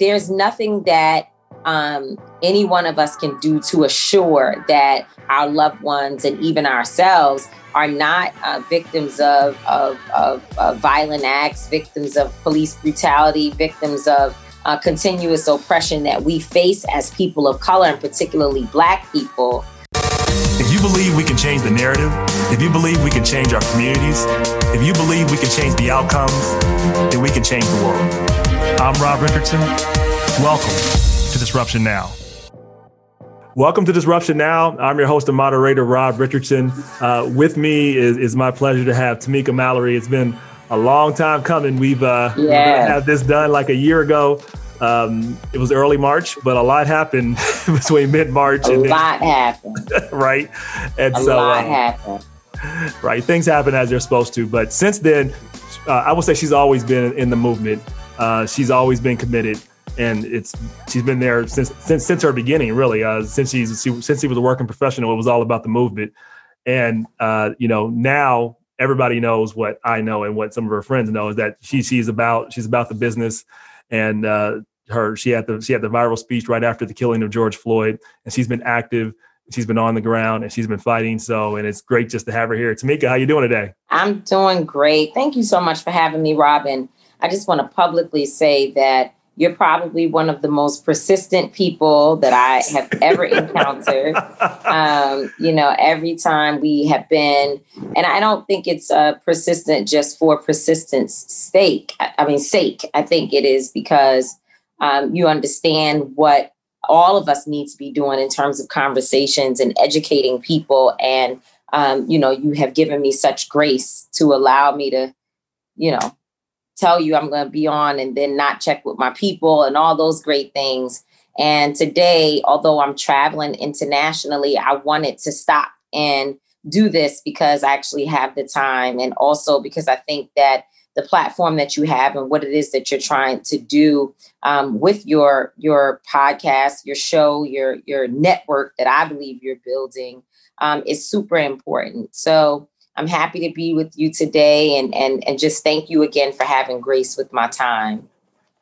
there's nothing that um, any one of us can do to assure that our loved ones and even ourselves are not uh, victims of, of, of, of, violent acts, victims of police brutality, victims of uh, continuous oppression that we face as people of color and particularly Black people. If you believe we can change the narrative, if you believe we can change our communities, if you believe we can change the outcomes, then we can change the world. I'm Rob Richardson. Welcome to Disruption Now. Welcome to Disruption Now. I'm your host and moderator, Rob Richardson. Uh, with me is, is my pleasure to have Tamika Mallory. It's been a long time coming. We've uh, yes. had this done like a year ago. Um, it was early March, but a lot happened between mid March and a lot happened. right, and a so lot uh, happened. Right, things happen as they're supposed to. But since then, uh, I would say she's always been in the movement. Uh, she's always been committed, and it's she's been there since since since her beginning. Really, uh, since she's she, since she was a working professional, it was all about the movement. And uh, you know, now everybody knows what I know and what some of her friends know is that she she's about she's about the business, and uh, her she had the she had the viral speech right after the killing of George Floyd, and she's been active she's been on the ground and she's been fighting. So, and it's great just to have her here. Tamika, how you doing today? I'm doing great. Thank you so much for having me, Robin. I just want to publicly say that you're probably one of the most persistent people that I have ever encountered. Um, you know, every time we have been, and I don't think it's uh, persistent just for persistence sake. I, I mean, sake. I think it is because um, you understand what all of us need to be doing in terms of conversations and educating people. And um, you know, you have given me such grace to allow me to, you know, tell you I'm going to be on and then not check with my people and all those great things. And today, although I'm traveling internationally, I wanted to stop and do this because I actually have the time and also because I think that the platform that you have and what it is that you're trying to do um, with your your podcast, your show, your your network that I believe you're building um, is super important. So I'm happy to be with you today and and and just thank you again for having grace with my time.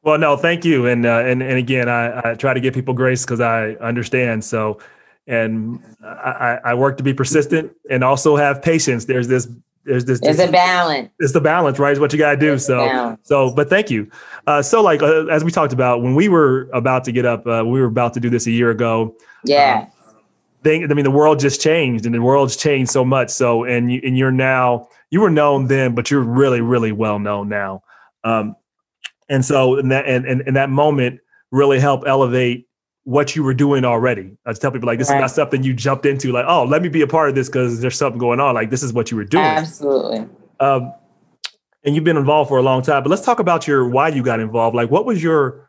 Well, no, thank you, and uh, and and again, I, I try to give people grace because I understand. So, and I, I work to be persistent and also have patience. There's this there's this there's a balance. It's the balance right is what you got to do. There's so so but thank you. Uh, so like uh, as we talked about when we were about to get up uh, we were about to do this a year ago. Yeah thing. I mean, the world just changed, and the world's changed so much. So, and you, and you're now you were known then, but you're really, really well known now. Um, and so, in that and, and, and that moment really helped elevate what you were doing already. I tell people like this right. is not something you jumped into. Like, oh, let me be a part of this because there's something going on. Like, this is what you were doing. Absolutely. Um, and you've been involved for a long time. But let's talk about your why you got involved. Like, what was your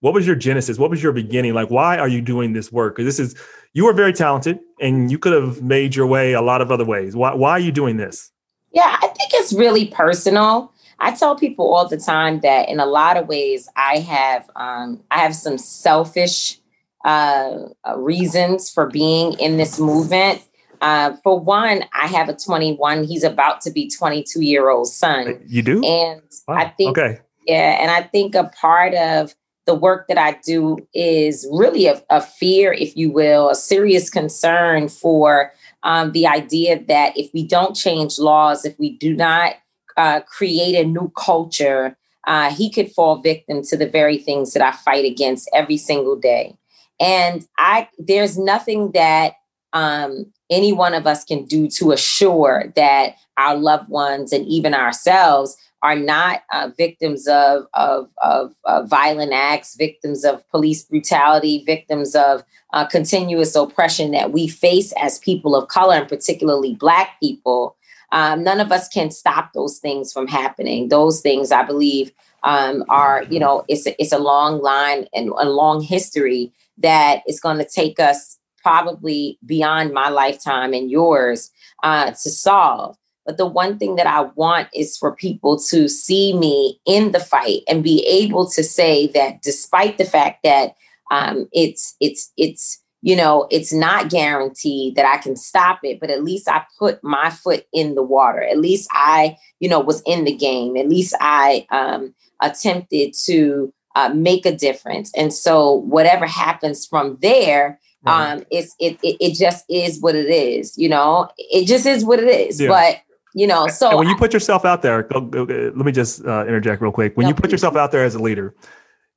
what was your genesis? What was your beginning? Like, why are you doing this work? Because this is you are very talented, and you could have made your way a lot of other ways. Why why are you doing this? Yeah, I think it's really personal. I tell people all the time that in a lot of ways, I have um, I have some selfish uh, uh reasons for being in this movement. Uh, for one, I have a 21. He's about to be 22 year old son. You do, and wow. I think okay. Yeah, and I think a part of the work that I do is really a, a fear, if you will, a serious concern for um, the idea that if we don't change laws, if we do not uh, create a new culture, uh, he could fall victim to the very things that I fight against every single day. And I, there's nothing that um, any one of us can do to assure that our loved ones and even ourselves are not uh, victims of, of, of, of, violent acts, victims of police brutality, victims of uh, continuous oppression that we face as people of color, and particularly Black people. Um, none of us can stop those things from happening. Those things, I believe, um, are you know it's a, it's a long line and a long history that is going to take us probably beyond my lifetime and yours uh, to solve. But the one thing that I want is for people to see me in the fight and be able to say that despite the fact that um, it's it's it's you know it's not guaranteed that I can stop it, but at least I put my foot in the water. At least I you know was in the game. At least I um, attempted to uh, make a difference. And so whatever happens from there, right. um, it's it, it, it just is what it is. You know, it just is what it is. Yeah. But you know, so and when you put yourself out there, go, go, let me just uh, interject real quick. When no, you put yourself out there as a leader,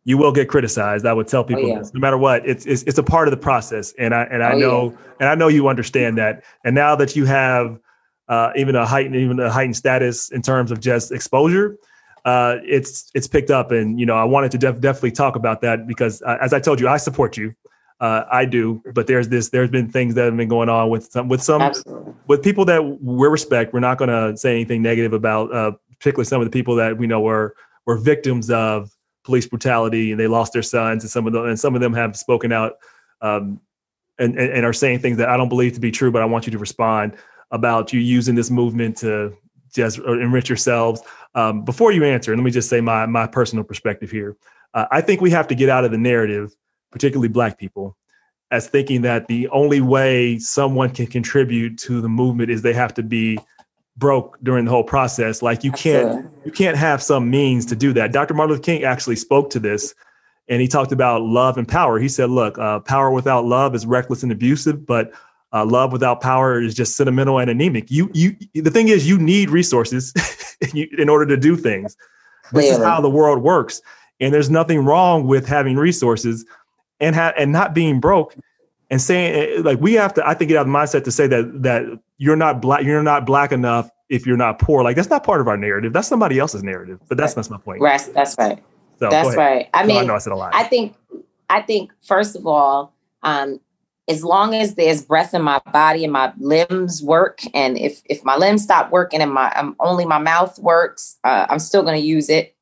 you will get criticized. I would tell oh, people oh, yeah. this, no matter what. It's, it's it's a part of the process, and I and I oh, know yeah. and I know you understand that. And now that you have uh, even a heightened even a heightened status in terms of just exposure, uh, it's it's picked up. And you know, I wanted to def- definitely talk about that because, uh, as I told you, I support you. Uh, I do, but there's this. There's been things that have been going on with some with some Absolutely. with people that we respect. We're not going to say anything negative about, uh, particularly some of the people that we know were were victims of police brutality and they lost their sons and some of them and some of them have spoken out um, and, and, and are saying things that I don't believe to be true, but I want you to respond about you using this movement to just enrich yourselves. Um, before you answer, let me just say my my personal perspective here. Uh, I think we have to get out of the narrative, particularly Black people, as thinking that the only way someone can contribute to the movement is they have to be broke during the whole process. Like you can't you can't have some means to do that. Dr. Martin Luther King actually spoke to this, and he talked about love and power. He said, "Look, uh, power without love is reckless and abusive, but uh, love without power is just sentimental and anemic." You you the thing is, you need resources in order to do things. This is how the world works, and there's nothing wrong with having resources and ha- and not being broke and saying eh, like we have to i think get out of the mindset to say that that you're not black you're not black enough if you're not poor. Like that's not part of our narrative. That's somebody else's narrative but that's that's my point. Right. That's right. So, that's right. I mean no, I, know I, said a lot. I think i think first of all um as long as there's breath in my body and my limbs work and if if my limbs stop working and my um, only my mouth works uh, i'm still going to use it.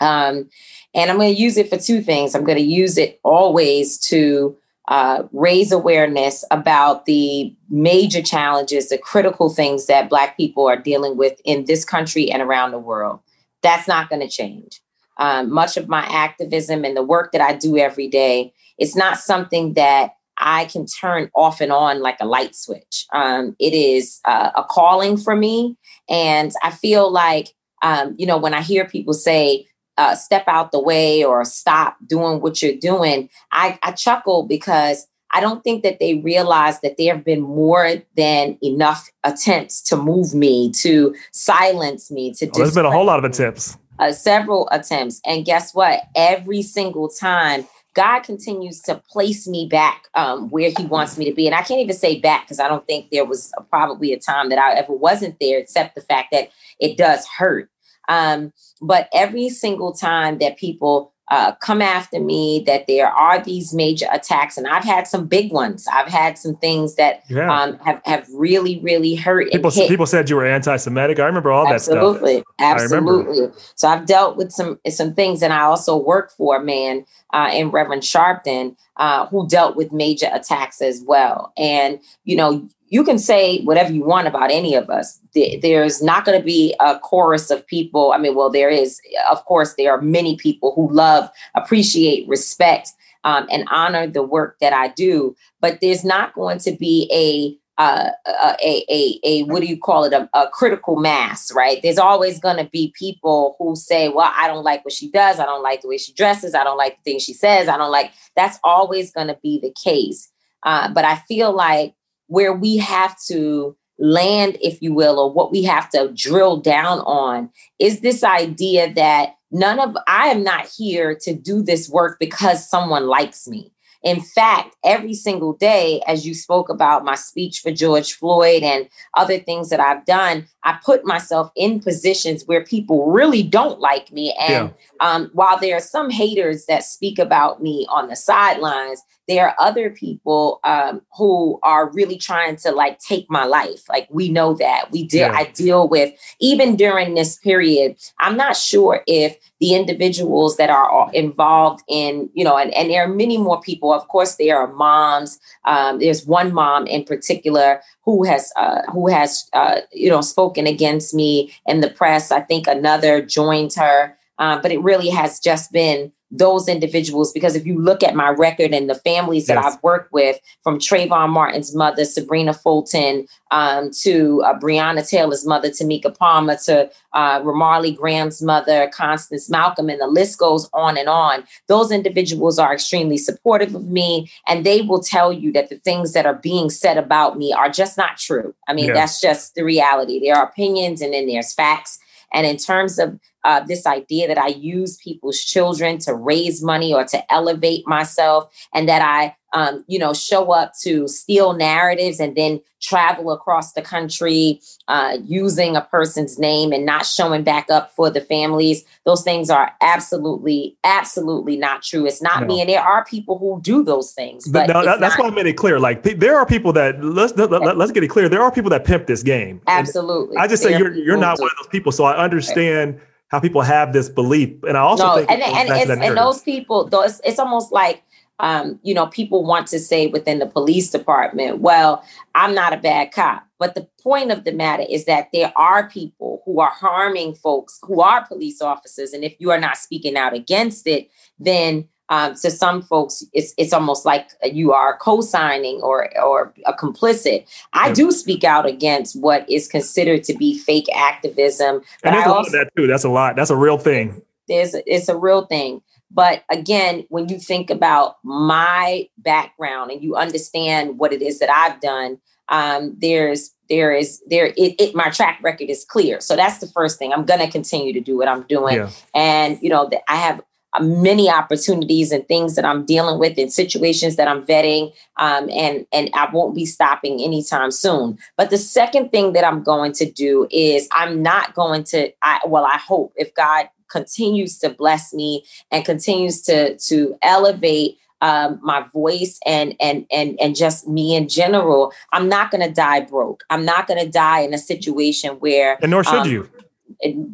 Um and i'm going to use it for two things i'm going to use it always to uh, raise awareness about the major challenges, the critical things that Black people are dealing with in this country and around the world. That's not going to change. Um, much of my activism and the work that I do every day, it's not something that I can turn off and on like a light switch. Um, it is uh, a calling for me. And I feel like, um, you know, when I hear people say, uh, step out the way or stop doing what you're doing, I, I chuckle because I don't think that they realize that there have been more than enough attempts to move me, to silence me, to. Oh, there's been a whole lot of attempts. Uh, several attempts, and guess what? Every single time, God continues to place me back um, where He wants me to be, and I can't even say back because I don't think there was a, probably a time that I ever wasn't there, except the fact that it does hurt. Um, but every single time that people uh, come after me, that there are these major attacks, and I've had some big ones. I've had some things that yeah. um, have have really, really hurt. People people said you were anti-Semitic. I remember all absolutely, that stuff. Absolutely, absolutely. So I've dealt with some some things, and I also work for a man uh, in Reverend Sharpton uh, who dealt with major attacks as well. And you know, you can say whatever you want about any of us. There's not going to be a chorus of people. I mean, well, there is, of course, there are many people who love, appreciate, respect, um, and honor the work that I do. But there's not going to be a uh, a, a, a, what do you call it? A, a critical mass, right? There's always going to be people who say, well, I don't like what she does. I don't like the way she dresses. I don't like the things she says. I don't like, that's always going to be the case. Uh, but I feel like where we have to land, if you will, or what we have to drill down on is this idea that none of I am not here to do this work because someone likes me. In fact, every single day, as you spoke about my speech for George Floyd and other things that I've done, I put myself in positions where people really don't like me. And yeah. um, while there are some haters that speak about me on the sidelines, there are other people um, who are really trying to like take my life. Like we know that we deal. Yeah. I deal with even during this period. I'm not sure if the individuals that are involved in, you know, and, and there are many more people. Of course, there are moms. Um, there's one mom in particular who has uh, who has uh, you know spoken against me in the press. I think another joined her, uh, but it really has just been those individuals because if you look at my record and the families that yes. I've worked with, from Trayvon Martin's mother, Sabrina Fulton, um, to uh, Breonna Taylor's mother, Tamika Palmer, to uh, Ramarley Graham's mother, Constance Malcolm, and the list goes on and on. Those individuals are extremely supportive of me, and they will tell you that the things that are being said about me are just not true. I mean, that's just the reality. There are opinions, and then there's facts. And in terms of uh, this idea that I use people's children to raise money or to elevate myself, and that I, um, you know, show up to steal narratives and then travel across the country uh, using a person's name and not showing back up for the families. Those things are absolutely, absolutely not true. It's not no. me, and there are people who do those things. But no, that, that's why I made it clear. Like there are people that let's let, us let get it clear. There are people that pimp this game. Absolutely. And I just say you're you're not one of those people. So I understand. Right how people have this belief. And I also no, think and, and, and, and those people, though, it's, it's almost like um, you know, people want to say within the police department, well, I'm not a bad cop. But the point of the matter is that there are people who are harming folks who are police officers. And if you are not speaking out against it, then um, to some folks, it's it's almost like you are co-signing or or a complicit. I do speak out against what is considered to be fake activism, but and I also, that too. That's a lot. That's a real thing. There's it's a real thing. But again, when you think about my background and you understand what it is that I've done, um, there's there is there it, it, my track record is clear. So that's the first thing. I'm gonna continue to do what I'm doing, yeah. and you know that I have many opportunities and things that I'm dealing with and situations that I'm vetting, um, and and I won't be stopping anytime soon. But the second thing that I'm going to do is I'm not going to. I well, I hope if God continues to bless me and continues to to elevate um, my voice and and and and just me in general, I'm not going to die broke. I'm not going to die in a situation where and nor should um, you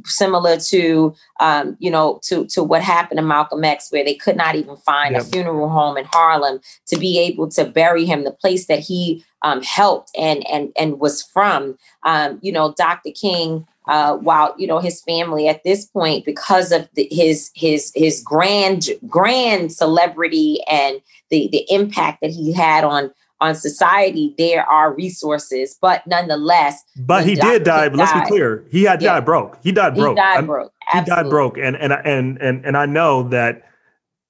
similar to um, you know to to what happened to Malcolm X, where they could not even find yep. a funeral home in Harlem to be able to bury him, the place that he um, helped and and and was from. Um, you know, Dr. King. Uh, while you know his family at this point, because of the, his his his grand grand celebrity and the the impact that he had on on society, there are resources, but nonetheless. But he did die. But let's be clear, he had yeah. died broke. He died broke. He died broke. He died broke, and and and and and I know that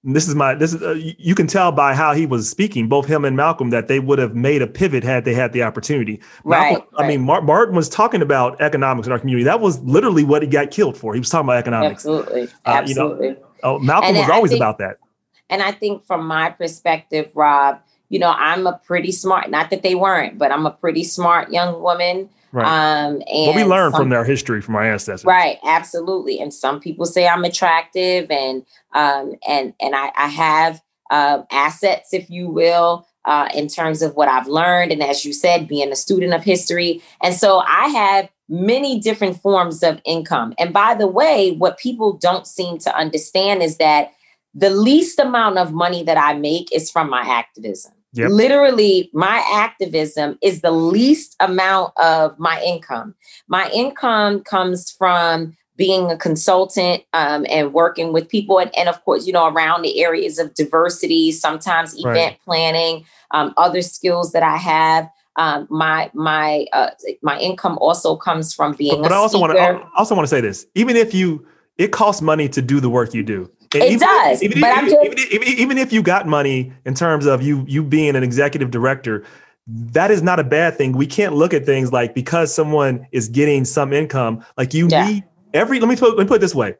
this is my this is uh, you can tell by how he was speaking both him and malcolm that they would have made a pivot had they had the opportunity. Malcolm, right, i mean Mark, martin was talking about economics in our community. That was literally what he got killed for. He was talking about economics. Absolutely absolutely uh, you know, oh, malcolm was always think, about that. and i think from my perspective rob you know, I'm a pretty smart, not that they weren't, but I'm a pretty smart young woman. Right. Um, and well, we learn some, from their history, from our ancestors. Right, absolutely. And some people say I'm attractive, and um, and and I, I have uh, assets, if you will, uh, in terms of what I've learned, and as you said, being a student of history, and so I have many different forms of income. And by the way, what people don't seem to understand is that the least amount of money that I make is from my activism. Yep. Literally, my activism is the least amount of my income. My income comes from being a consultant um, and working with people, and, and, of course, you know, around the areas of diversity, sometimes event right. planning, um, other skills that I have. Um, my my uh, my income also comes from being. But, but I also want to I also want to say this: even if you, it costs money to do the work you do. And it even, does. Even, but even, I'm just, even, even if you got money in terms of you you being an executive director, that is not a bad thing. We can't look at things like because someone is getting some income, like you yeah. need every. Let me put, let me put it this way: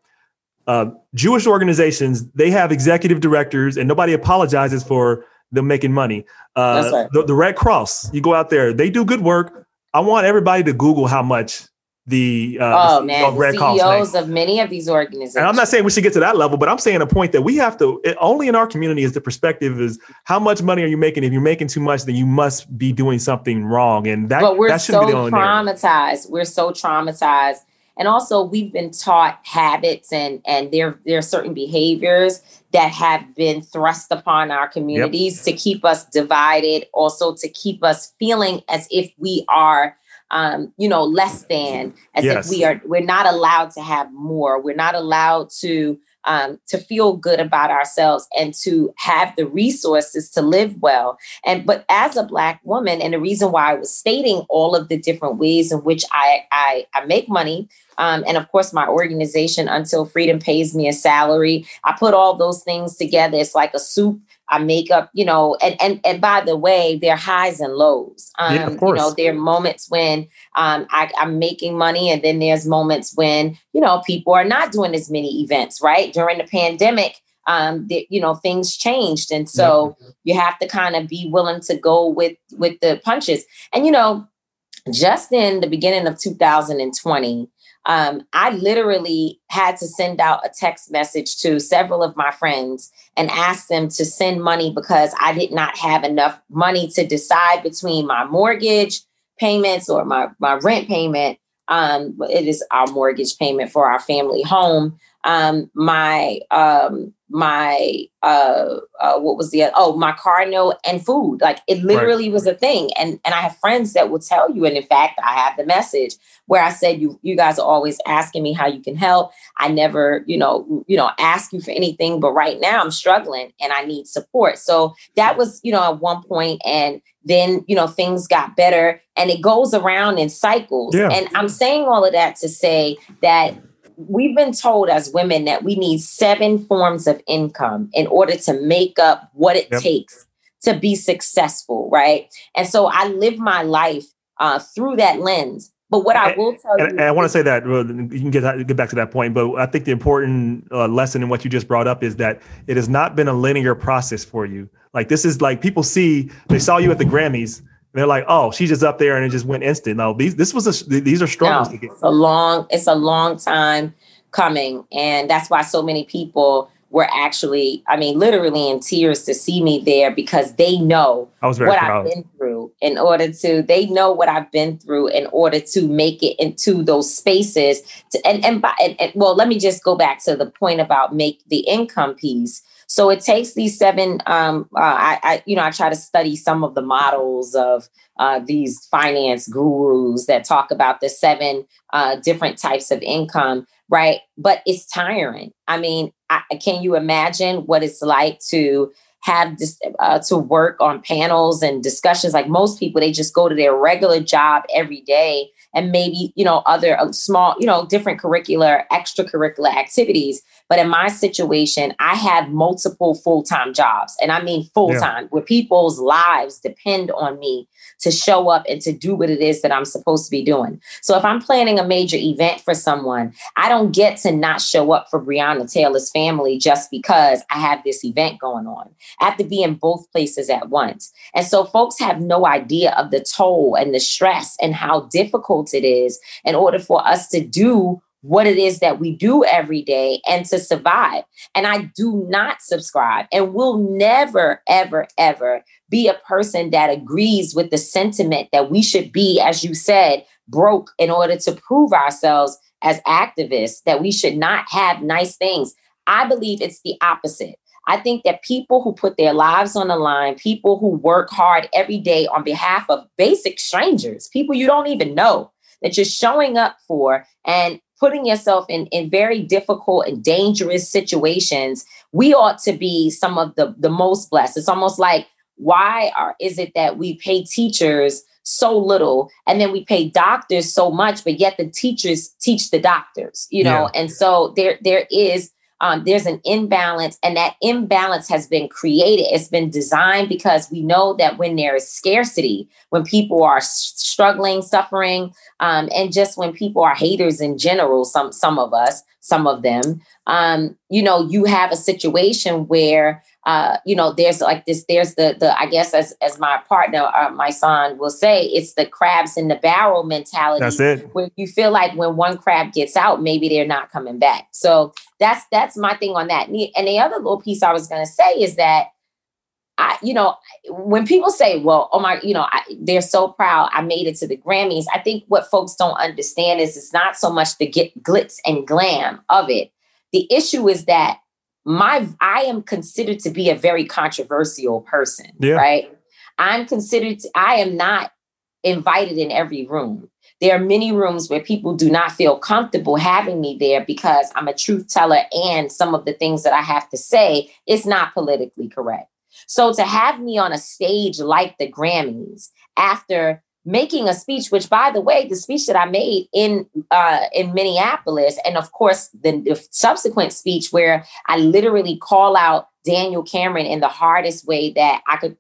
uh, Jewish organizations they have executive directors, and nobody apologizes for them making money. Uh, right. the, the Red Cross, you go out there, they do good work. I want everybody to Google how much the uh, oh the man, the CEOs of many of these organizations. And I'm not saying we should get to that level, but I'm saying a point that we have to it, only in our community is the perspective is how much money are you making? If you're making too much, then you must be doing something wrong, and that but we're that so traumatized. We're so traumatized, and also we've been taught habits and and there there are certain behaviors that have been thrust upon our communities yep. to keep us divided, also to keep us feeling as if we are um, you know, less than, as yes. if we are, we're not allowed to have more. We're not allowed to um, to feel good about ourselves and to have the resources to live well. And but as a black woman, and the reason why I was stating all of the different ways in which I I, I make money. Um, and of course, my organization, Until Freedom, pays me a salary. I put all those things together. It's like a soup I make up, you know, and and and by the way, there are highs and lows. Um, yeah, of course. you know, there are moments when um, I, I'm making money, and then there's moments when you know people are not doing as many events. Right during the pandemic, um, the, you know, things changed, and so yeah. you have to kind of be willing to go with with the punches. And you know, just in the beginning of 2020 um, I literally had to send out a text message to several of my friends and ask them to send money because I did not have enough money to decide between my mortgage payments or my, my rent payment. Um, it is our mortgage payment for our family home. Um, my um, my uh, uh, what was the oh my car note and food. Like it literally right. was a thing. And and i have friends that will tell you and in fact i have the message where i said you you guys are always asking me how you can help. I never you know you know ask you for anything but right now i'm struggling and i need support. So that was you know at one point and then you know things got better and it goes around in cycles. Yeah. and i'm saying all of that to say that we've been told as women that we need seven forms of income in order to make up what it yep. takes to be successful, right? And so I live my life uh, through that lens. But what I will tell and, you, and I want to say that you can get get back to that point. But I think the important uh, lesson in what you just brought up is that it has not been a linear process for you. Like this is like people see they saw you at the Grammys they're like, oh, she's just up there and it just went instant. No, these this was a these are struggles no, It's a long, it's a long time coming, and that's why so many people were actually, I mean, literally in tears to see me there because they know what proud. I've been through in order to, they know what I've been through in order to make it into those spaces. To, and, and, by, and, and well, let me just go back to the point about make the income piece. So it takes these seven. Um, uh, I, I, you know, I try to study some of the models of uh, these finance gurus that talk about the seven uh, different types of income, right? But it's tiring. I mean, I, can you imagine what it's like to have uh, to work on panels and discussions like most people they just go to their regular job every day and maybe you know other uh, small you know different curricular extracurricular activities but in my situation, I have multiple full time jobs, and I mean full time, yeah. where people's lives depend on me to show up and to do what it is that I'm supposed to be doing. So if I'm planning a major event for someone, I don't get to not show up for Breonna Taylor's family just because I have this event going on. I have to be in both places at once. And so folks have no idea of the toll and the stress and how difficult it is in order for us to do what it is that we do every day and to survive. And I do not subscribe and will never, ever, ever be a person that agrees with the sentiment that we should be, as you said, broke in order to prove ourselves as activists, that we should not have nice things. I believe it's the opposite. I think that people who put their lives on the line, people who work hard every day on behalf of basic strangers, people you don't even know, that you're showing up for and putting yourself in, in very difficult and dangerous situations, we ought to be some of the, the most blessed. It's almost like, why are, is it that we pay teachers so little and then we pay doctors so much, but yet the teachers teach the doctors, you know? Yeah. And so there there is um, there's an imbalance, and that imbalance has been created. It's been designed because we know that when there is scarcity, when people are struggling, suffering, um, and just when people are haters in general, some some of us, some of them, um, you know, you have a situation where uh, you know, there's like this, there's the the I guess as as my partner, uh, my son will say, it's the crabs in the barrel mentality. That's it. Where you feel like when one crab gets out, maybe they're not coming back. So that's that's my thing on that. And the other little piece I was going to say is that I, you know, when people say, well, oh my, you know, I, they're so proud I made it to the Grammys. I think what folks don't understand is it's not so much the get glitz and glam of it. The issue is that my I am considered to be a very controversial person, yeah. right? I'm considered I am not invited in every room. There are many rooms where people do not feel comfortable having me there because I'm a truth teller and some of the things that I have to say is not politically correct. So to have me on a stage like the Grammys after making a speech, which by the way, the speech that I made in uh, in Minneapolis, and of course the, the subsequent speech where I literally call out Daniel Cameron in the hardest way that I could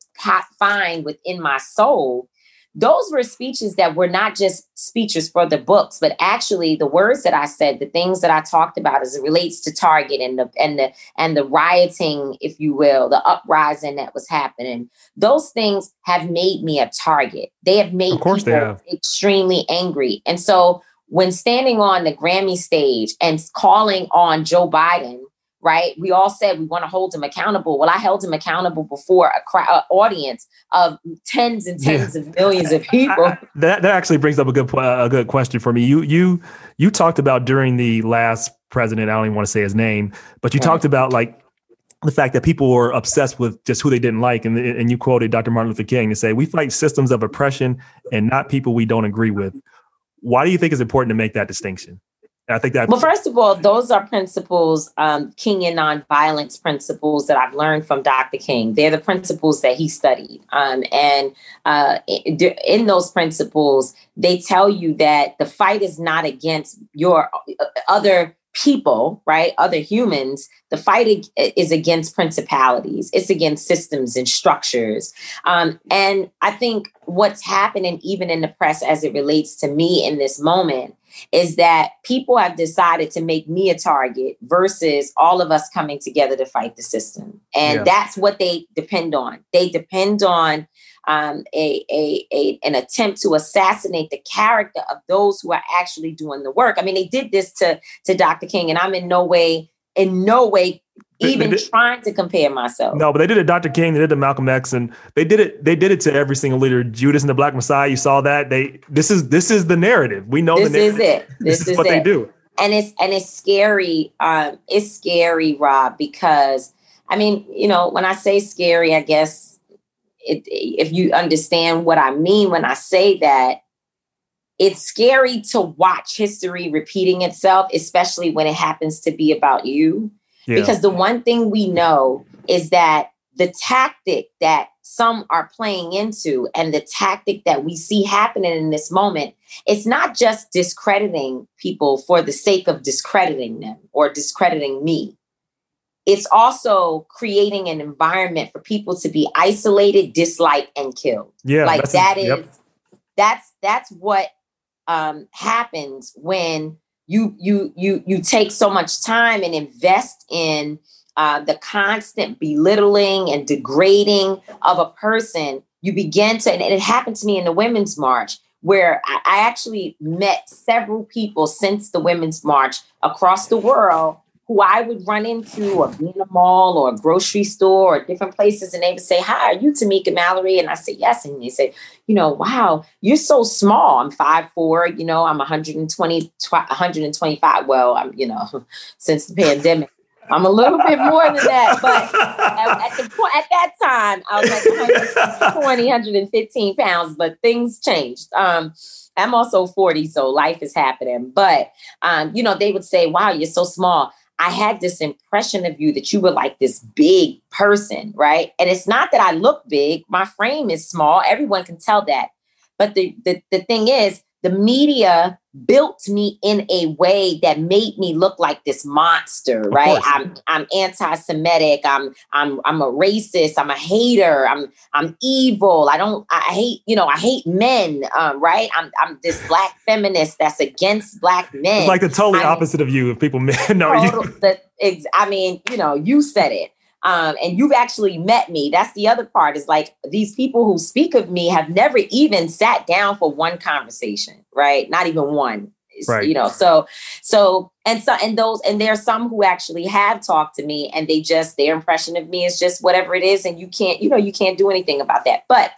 find within my soul those were speeches that were not just speeches for the books, but actually the words that I said, the things that I talked about as it relates to Target and the and the and the rioting, if you will, the uprising that was happening. Those things have made me a target. They have made of course people have. extremely angry. And so when standing on the Grammy stage and calling on Joe Biden right? We all said we want to hold him accountable. Well, I held him accountable before a crowd audience of tens and tens yeah. of millions of people. I, that that actually brings up a good a good question for me. You you you talked about during the last president. I don't even want to say his name, but you talked about like the fact that people were obsessed with just who they didn't like, and and you quoted Dr. Martin Luther King to say, "We fight systems of oppression and not people we don't agree with." Why do you think it's important to make that distinction? I think that. Well, first of all, those are principles, um, Kingian nonviolence principles that I've learned from Dr. King. They're the principles that he studied. Um, and uh, in those principles, they tell you that the fight is not against your uh, other people, right? Other humans. The fight is against principalities, it's against systems and structures. Um, and I think what's happening, even in the press as it relates to me in this moment, is that people have decided to make me a target versus all of us coming together to fight the system. And yeah. that's what they depend on. They depend on um, a, a, a, an attempt to assassinate the character of those who are actually doing the work. I mean, they did this to to Dr. King, and I'm in no way, in no way even did, trying to compare myself. No, but they did it Dr. King, they did it Malcolm X, and they did it, they did it to every single leader. Judas and the Black Messiah, you saw that. They this is this is the narrative. We know this the is it. This, this is, is, what it. they do. And it's and it's scary. Um, it's scary, Rob, because I mean, you know, when I say scary, I guess it, if you understand what I mean when I say that, it's scary to watch history repeating itself, especially when it happens to be about you yeah. Because the one thing we know is that the tactic that some are playing into and the tactic that we see happening in this moment, it's not just discrediting people for the sake of discrediting them or discrediting me. It's also creating an environment for people to be isolated, disliked, and killed. Yeah, like that a, is yep. that's that's what um, happens when you you you you take so much time and invest in uh, the constant belittling and degrading of a person you begin to and it happened to me in the women's march where I, I actually met several people since the women's march across the world who I would run into or be in a mall or a grocery store or different places, and they would say, Hi, are you Tamika Mallory? And I say, Yes. And they say, You know, wow, you're so small. I'm five four, you know, I'm 120, 125. Well, I'm, you know, since the pandemic. I'm a little bit more than that, but at, at, the point at that time, I was like 120, 115 pounds, but things changed. Um, I'm also 40, so life is happening. But um, you know, they would say, Wow, you're so small. I had this impression of you that you were like this big person, right? And it's not that I look big, my frame is small. Everyone can tell that. But the, the, the thing is, the media built me in a way that made me look like this monster, right? I'm I'm anti-Semitic. I'm I'm I'm a racist. I'm a hater. I'm I'm evil. I don't I hate you know I hate men, um, right? I'm I'm this black feminist that's against black men. It's like the totally I'm, opposite of you. If people know total, you, the, I mean, you know, you said it um, and you've actually met me. That's the other part is like these people who speak of me have never even sat down for one conversation, right? Not even one. Right. You know, so so and so and those and there are some who actually have talked to me and they just their impression of me is just whatever it is, and you can't, you know, you can't do anything about that. But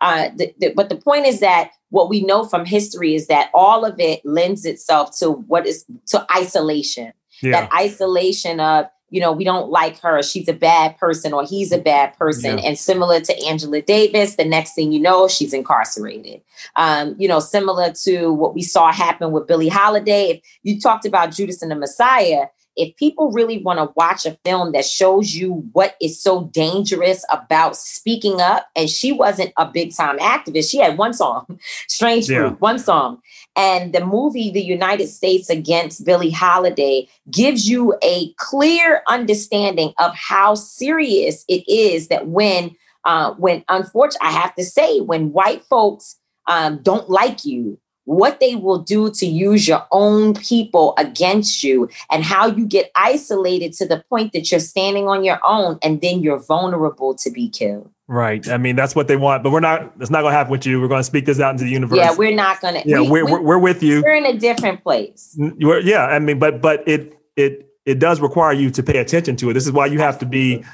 uh, the, the, but the point is that what we know from history is that all of it lends itself to what is to isolation. Yeah. That isolation of you know, we don't like her, she's a bad person, or he's a bad person. Yeah. And similar to Angela Davis, the next thing you know, she's incarcerated. Um, you know, similar to what we saw happen with Billie Holiday. If you talked about Judas and the Messiah, if people really want to watch a film that shows you what is so dangerous about speaking up, and she wasn't a big time activist, she had one song, Strange Fruit, yeah. one song. And the movie, The United States Against Billie Holiday, gives you a clear understanding of how serious it is that when, uh, when unfortunately, I have to say, when white folks um, don't like you, what they will do to use your own people against you and how you get isolated to the point that you're standing on your own and then you're vulnerable to be killed. Right. I mean, that's what they want, but we're not, it's not going to happen with you. We're going to speak this out into the universe. Yeah, we're not going to. Yeah, we, are we're, we're with you. We're in a different place. You're, yeah. I mean, but, but it, it, it does require you to pay attention to it. This is why you have to be,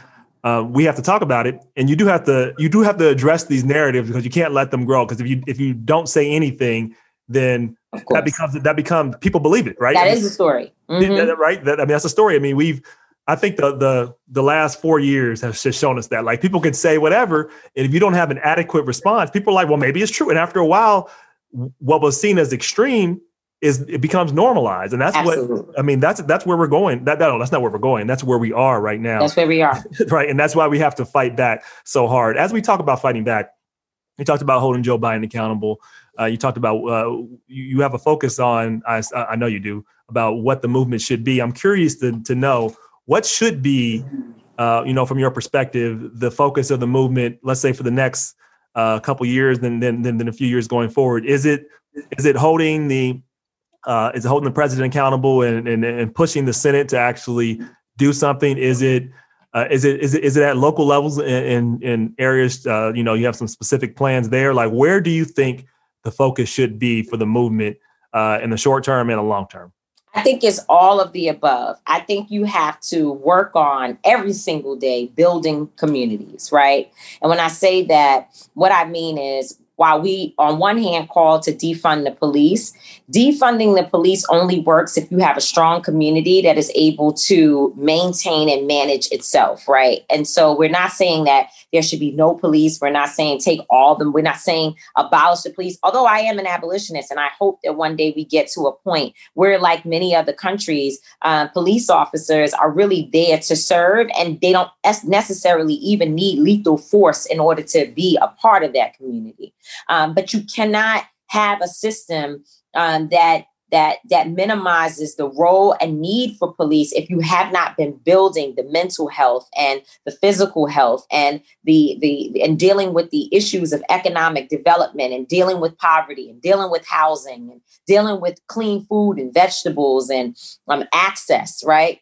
uh, we have to talk about it, and you do have to you do have to address these narratives because you can't let them grow. Because if you if you don't say anything, then that becomes that becomes people believe it, right? That is the story, mm-hmm. right? That, I mean, that's a story. I mean, we've I think the the the last four years have just shown us that like people can say whatever, and if you don't have an adequate response, people are like, well, maybe it's true. And after a while, what was seen as extreme is it becomes normalized, and that's Absolutely. what I mean. That's that's where we're going. That no, that's not where we're going. That's where we are right now. That's where we are, right? And that's why we have to fight back so hard. As we talk about fighting back, we talked about holding Joe Biden accountable. Uh, you talked about uh, you, you have a focus on. I, I know you do about what the movement should be. I'm curious to to know what should be, uh, you know, from your perspective, the focus of the movement. Let's say for the next uh, couple years, then then then a few years going forward. Is it is it holding the uh, is it holding the president accountable and, and and pushing the Senate to actually do something? Is it uh, is it is it is it at local levels in in, in areas? Uh, you know, you have some specific plans there. Like, where do you think the focus should be for the movement uh, in the short term and the long term? I think it's all of the above. I think you have to work on every single day building communities, right? And when I say that, what I mean is while we, on one hand, call to defund the police, defunding the police only works if you have a strong community that is able to maintain and manage itself, right? And so we're not saying that there should be no police. We're not saying take all of them. We're not saying abolish the police, although I am an abolitionist. And I hope that one day we get to a point where, like many other countries, uh, police officers are really there to serve and they don't necessarily even need lethal force in order to be a part of that community. Um, but you cannot have a system um, that that that minimizes the role and need for police if you have not been building the mental health and the physical health and the the and dealing with the issues of economic development and dealing with poverty and dealing with housing and dealing with clean food and vegetables and um, access right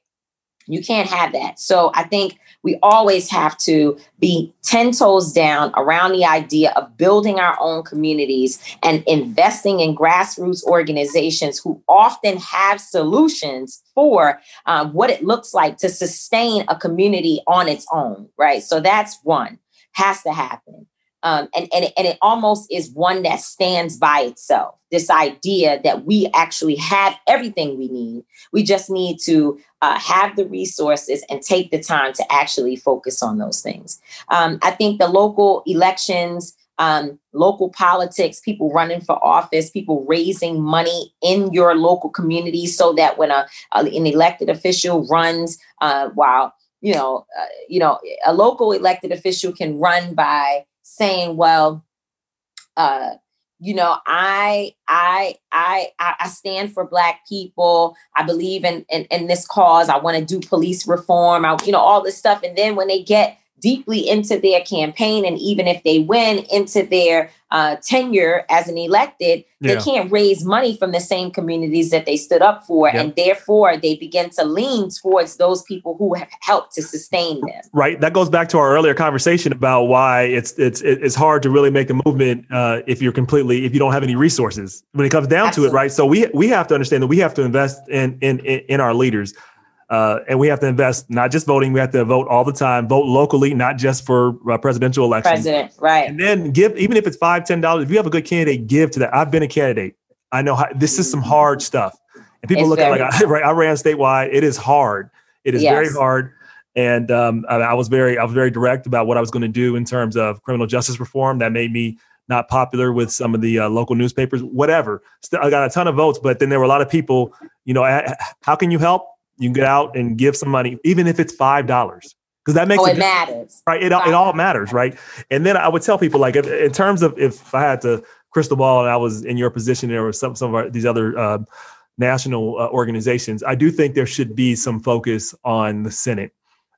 you can't have that so i think we always have to be 10 toes down around the idea of building our own communities and investing in grassroots organizations who often have solutions for um, what it looks like to sustain a community on its own, right? So that's one, has to happen. Um, and, and, it, and it almost is one that stands by itself. This idea that we actually have everything we need. We just need to uh, have the resources and take the time to actually focus on those things. Um, I think the local elections, um, local politics, people running for office, people raising money in your local community so that when a, a an elected official runs, uh, while you know, uh, you know, a local elected official can run by saying, well, uh, you know, I, I, I, I stand for Black people. I believe in, in, in this cause. I want to do police reform. I, you know, all this stuff. And then when they get deeply into their campaign, and even if they win into their uh, tenure as an elected, yeah. they can't raise money from the same communities that they stood up for. Yep. And therefore, they begin to lean towards those people who have helped to sustain them. Right. That goes back to our earlier conversation about why it's it's it's hard to really make a movement uh, if you're completely if you don't have any resources when it comes down Absolutely. to it. Right. So we we have to understand that we have to invest in in in our leaders. Uh, and we have to invest not just voting, we have to vote all the time, vote locally, not just for uh, presidential elections. President, right. And then give, even if it's five, ten dollars, if you have a good candidate, give to that. I've been a candidate. I know how, this is some hard stuff. And people it's look at like, I, right, I ran statewide. It is hard. It is yes. very hard. And um, I, I was very, I was very direct about what I was going to do in terms of criminal justice reform. That made me not popular with some of the uh, local newspapers, whatever. Still, I got a ton of votes, but then there were a lot of people, you know, how can you help? You can get out and give some money, even if it's $5 because that makes oh, it matters, right? It, it all matters, right? And then I would tell people, like, if, in terms of if I had to crystal ball and I was in your position or some some of our, these other uh, national uh, organizations, I do think there should be some focus on the Senate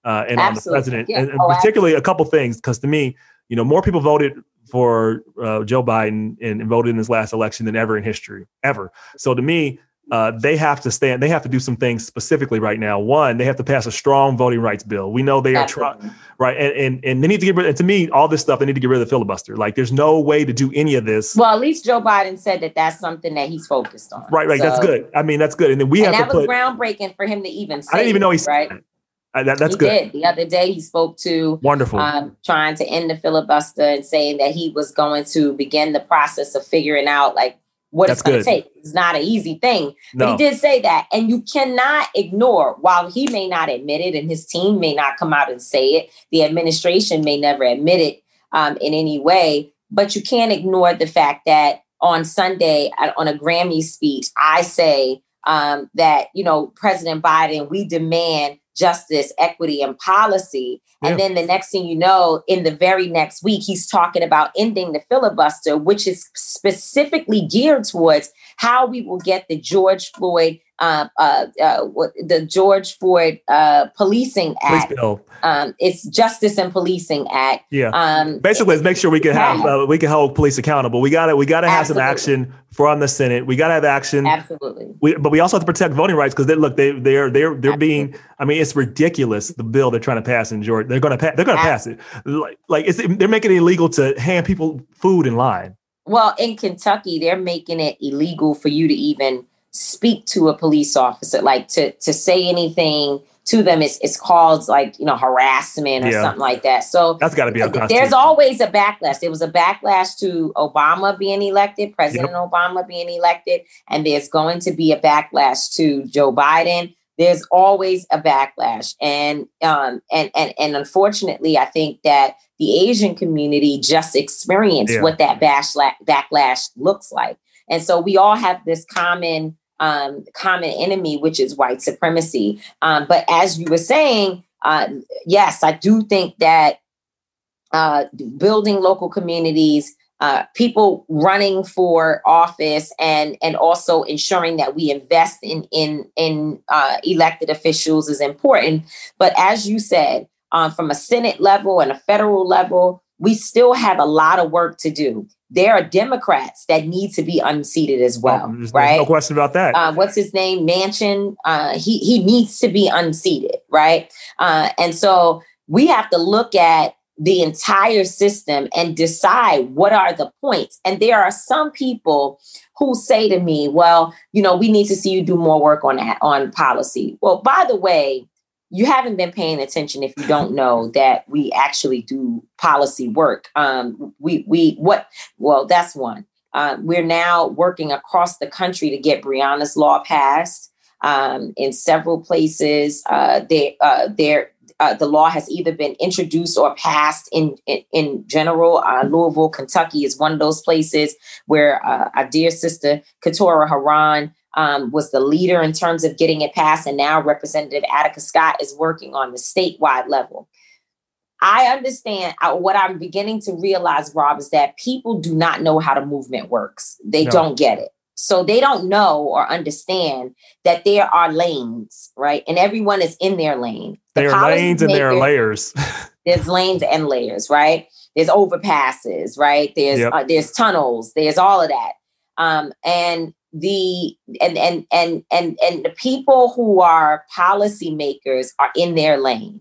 uh, and absolutely. on the president, yeah. and, and oh, particularly absolutely. a couple things. Because to me, you know, more people voted for uh, Joe Biden and, and voted in his last election than ever in history, ever. So to me, uh, they have to stand. They have to do some things specifically right now. One, they have to pass a strong voting rights bill. We know they are trying, right? And, and and they need to get rid. And to me, all this stuff they need to get rid of the filibuster. Like, there's no way to do any of this. Well, at least Joe Biden said that that's something that he's focused on. Right, right. So, that's good. I mean, that's good. And then we and have that to was put, groundbreaking for him to even. I didn't even know he right. Uh, that, that's he good. Did. The other day, he spoke to wonderful, um, trying to end the filibuster and saying that he was going to begin the process of figuring out like what That's it's going to take. It's not an easy thing. No. But he did say that. And you cannot ignore, while he may not admit it and his team may not come out and say it, the administration may never admit it um, in any way, but you can't ignore the fact that on Sunday on a Grammy speech, I say um, that, you know, President Biden, we demand justice, equity, and policy. Yeah. And then the next thing you know, in the very next week, he's talking about ending the filibuster, which is specifically geared towards how we will get the George Floyd uh, uh, uh, the George Floyd uh, Policing Act. Um, it's Justice and Policing Act. Yeah. Um, Basically, let's make sure we can have uh, we can hold police accountable. We got to we got to have some action from the Senate. We got to have action. Absolutely. We, but we also have to protect voting rights because they look they they're they're they're Absolutely. being. I mean, it's ridiculous the bill they're trying to pass in Georgia. They're going to pass. They're going to pass it. Like like it's they're making it illegal to hand people food in line. Well, in Kentucky, they're making it illegal for you to even speak to a police officer, like to to say anything to them is it's called like you know harassment or yeah. something like that. So that's got to be. There's always a backlash. There was a backlash to Obama being elected, President yep. Obama being elected, and there's going to be a backlash to Joe Biden. There's always a backlash, and um and and and unfortunately, I think that the Asian community just experienced yeah. what that backlash backlash looks like, and so we all have this common um, common enemy, which is white supremacy. Um, but as you were saying, uh, yes, I do think that uh, building local communities, uh, people running for office, and and also ensuring that we invest in in in uh, elected officials is important. But as you said, um, from a Senate level and a federal level, we still have a lot of work to do there are Democrats that need to be unseated as well, there's, right? No question about that. Uh, what's his name? Manchin. Uh, he he needs to be unseated, right? Uh, and so we have to look at the entire system and decide what are the points. And there are some people who say to me, "Well, you know, we need to see you do more work on that on policy." Well, by the way, you haven't been paying attention if you don't know that we actually do policy work. Um, we we what? Well, that's one. Um, we're now working across the country to get Breonna's law passed. Um, in several places, uh, they, uh, there uh, the law has either been introduced or passed in in, in general. Uh, Louisville, Kentucky is one of those places where uh, our dear sister Keturah Herron um, was the leader in terms of getting it passed, and now Representative Attica Scott is working on the statewide level. I understand uh, what I'm beginning to realize, Rob, is that people do not know how the movement works. They no. don't get it. So they don't know or understand that there are lanes, right? And everyone is in their lane. The there are lanes and there are layers. there's lanes and layers, right? There's overpasses, right? There's yep. uh, there's tunnels. There's all of that. Um, and the and and and and and the people who are policymakers are in their lane.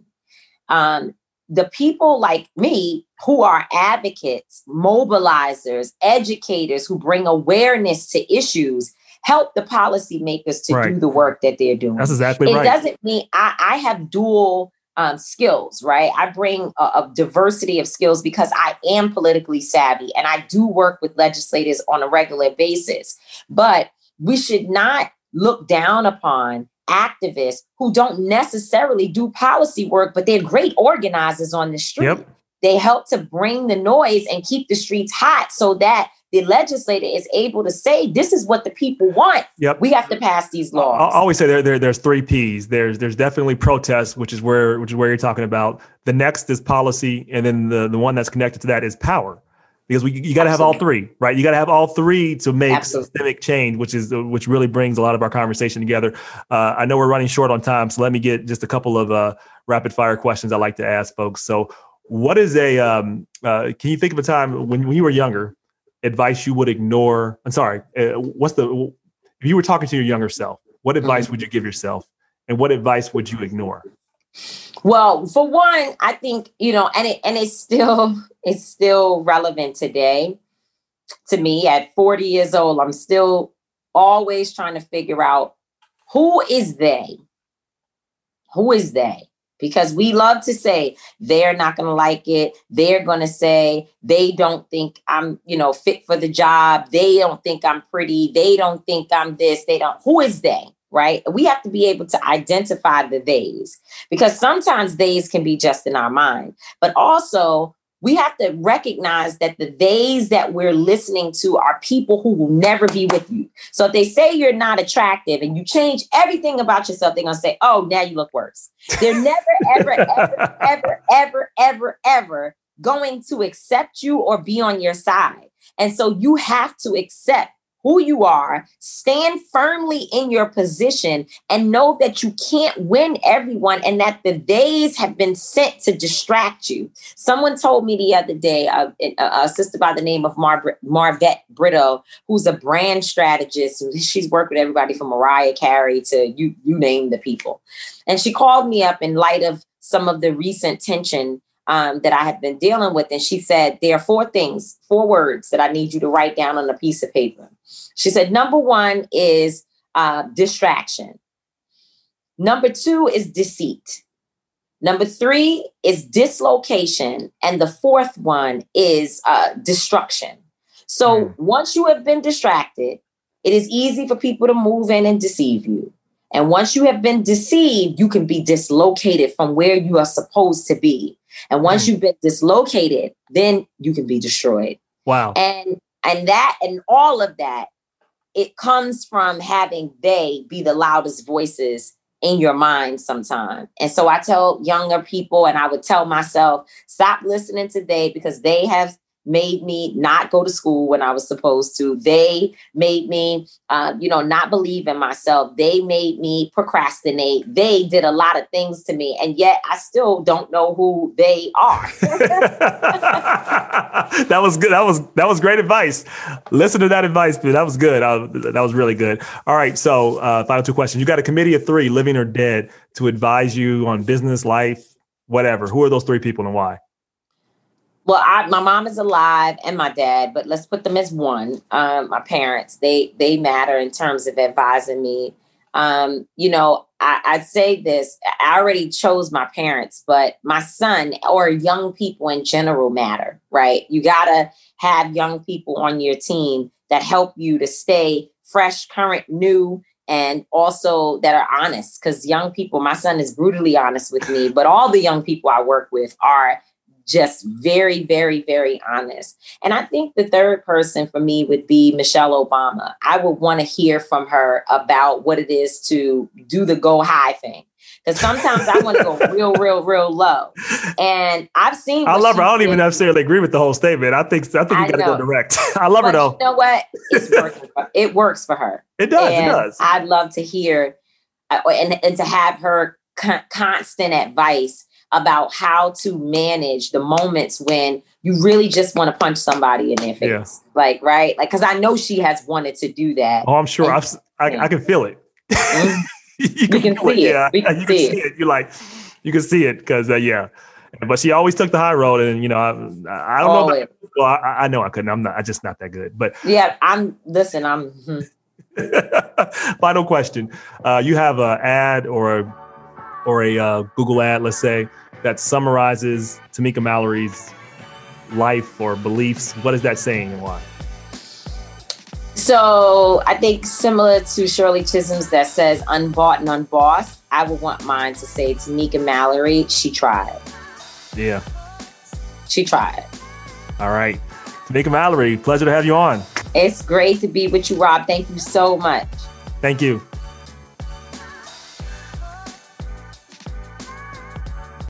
Um, the people like me who are advocates, mobilizers, educators who bring awareness to issues help the policymakers to right. do the work that they're doing. That's exactly it right. It doesn't mean I, I have dual um, skills, right? I bring a, a, diversity of skills because I am politically savvy and I do work with legislators on a regular basis. But we should not look down upon activists who don't necessarily do policy work, but they're great organizers on the street. Yep. They help to bring the noise and keep the streets hot so that the legislator is able to say, this is what the people want. Yep. We have to pass these laws. I always say there, there there's three P's. There's there's definitely protest, which is where which is where you're talking about. The next is policy, and then the, the one that's connected to that is power because we you got to have all three, right? You got to have all three to make Absolutely. systemic change, which is which really brings a lot of our conversation together. Uh, I know we're running short on time, so let me get just a couple of uh, rapid fire questions I like to ask folks. So, what is a um, uh, can you think of a time when, when you were younger, advice you would ignore? I'm sorry, uh, what's the if you were talking to your younger self, what advice mm-hmm. would you give yourself, and what advice would you ignore? Well, for one, I think you know, and it and it's still it's still relevant today. To me, at 40 years old, I'm still always trying to figure out who is they? Who is they? Because we love to say they're not going to like it. They're going to say they don't think I'm, you know, fit for the job. They don't think I'm pretty. They don't think I'm this. They don't. Who is they? right? We have to be able to identify the days because sometimes days can be just in our mind, but also we have to recognize that the days that we're listening to are people who will never be with you. So if they say you're not attractive and you change everything about yourself, they're gonna say, "Oh, now you look worse." They're never, ever, ever, ever, ever, ever, ever going to accept you or be on your side. And so you have to accept who you are, stand firmly in your position, and know that you can't win everyone and that the days have been sent to distract you. Someone told me the other day, uh, a sister by the name of Mar- Marvet Britto, who's a brand strategist. She's worked with everybody from Mariah Carey to you, you name the people. And she called me up in light of some of the recent tension um, that I have been dealing with. And she said, There are four things, four words that I need you to write down on a piece of paper. She said, Number one is uh, distraction, number two is deceit. Number three is dislocation. And the fourth one is uh, destruction. So mm. once you have been distracted, it is easy for people to move in and deceive you. And once you have been deceived, you can be dislocated from where you are supposed to be. And once mm. you've been dislocated, then you can be destroyed. Wow. And and that and all of that, it comes from having they be the loudest voices in your mind sometime. And so I tell younger people, and I would tell myself, stop listening to they because they have made me not go to school when I was supposed to. They made me, uh, you know, not believe in myself. They made me procrastinate. They did a lot of things to me, and yet I still don't know who they are. that was good. That was that was great advice. Listen to that advice, dude. That was good. Uh, that was really good. All right. So, uh, final two questions. You got a committee of three, living or dead, to advise you on business, life, whatever. Who are those three people and why? Well I, my mom is alive and my dad but let's put them as one um, my parents. They they matter in terms of advising me. Um, you know I, i'd say this i already chose my parents but my son or young people in general matter right? You gotta have young people on your team that help you to stay fresh current new and also that are honest because young people my son is brutally honest with me but all the young people i work with are just very, very, very honest. And I think the third person for me would be Michelle Obama. I would want to hear from her about what it is to do the go high thing. Because sometimes I want to go real, real, real low. And I've seen. I love her. I don't even necessarily agree with the whole statement. I think I think you got to go direct. I love but her though. You know what? It's working. it works for her. It does. And it does. I'd love to hear uh, and, and to have her con- constant advice about how to manage the moments when you really just want to punch somebody in their face. Yeah. Like, right? Like, because I know she has wanted to do that. Oh, I'm sure. And, I, I, I, can feel it. Mm-hmm. you can, can see it. Yeah. We can, you see, can it. see it. You like, you can see it because, uh, yeah. But she always took the high road, and you know, I, I don't Always. know. About, well, I, I, know I couldn't. I'm not. I'm just not that good. But yeah, I'm. Listen, I'm. Hmm. Final question: uh, You have an ad or a or a uh, Google ad, let's say, that summarizes Tamika Mallory's life or beliefs, what is that saying and why? So I think similar to Shirley Chisholm's that says unbought and unbossed, I would want mine to say Tamika Mallory, she tried. Yeah. She tried. All right. Tamika Mallory, pleasure to have you on. It's great to be with you, Rob. Thank you so much. Thank you.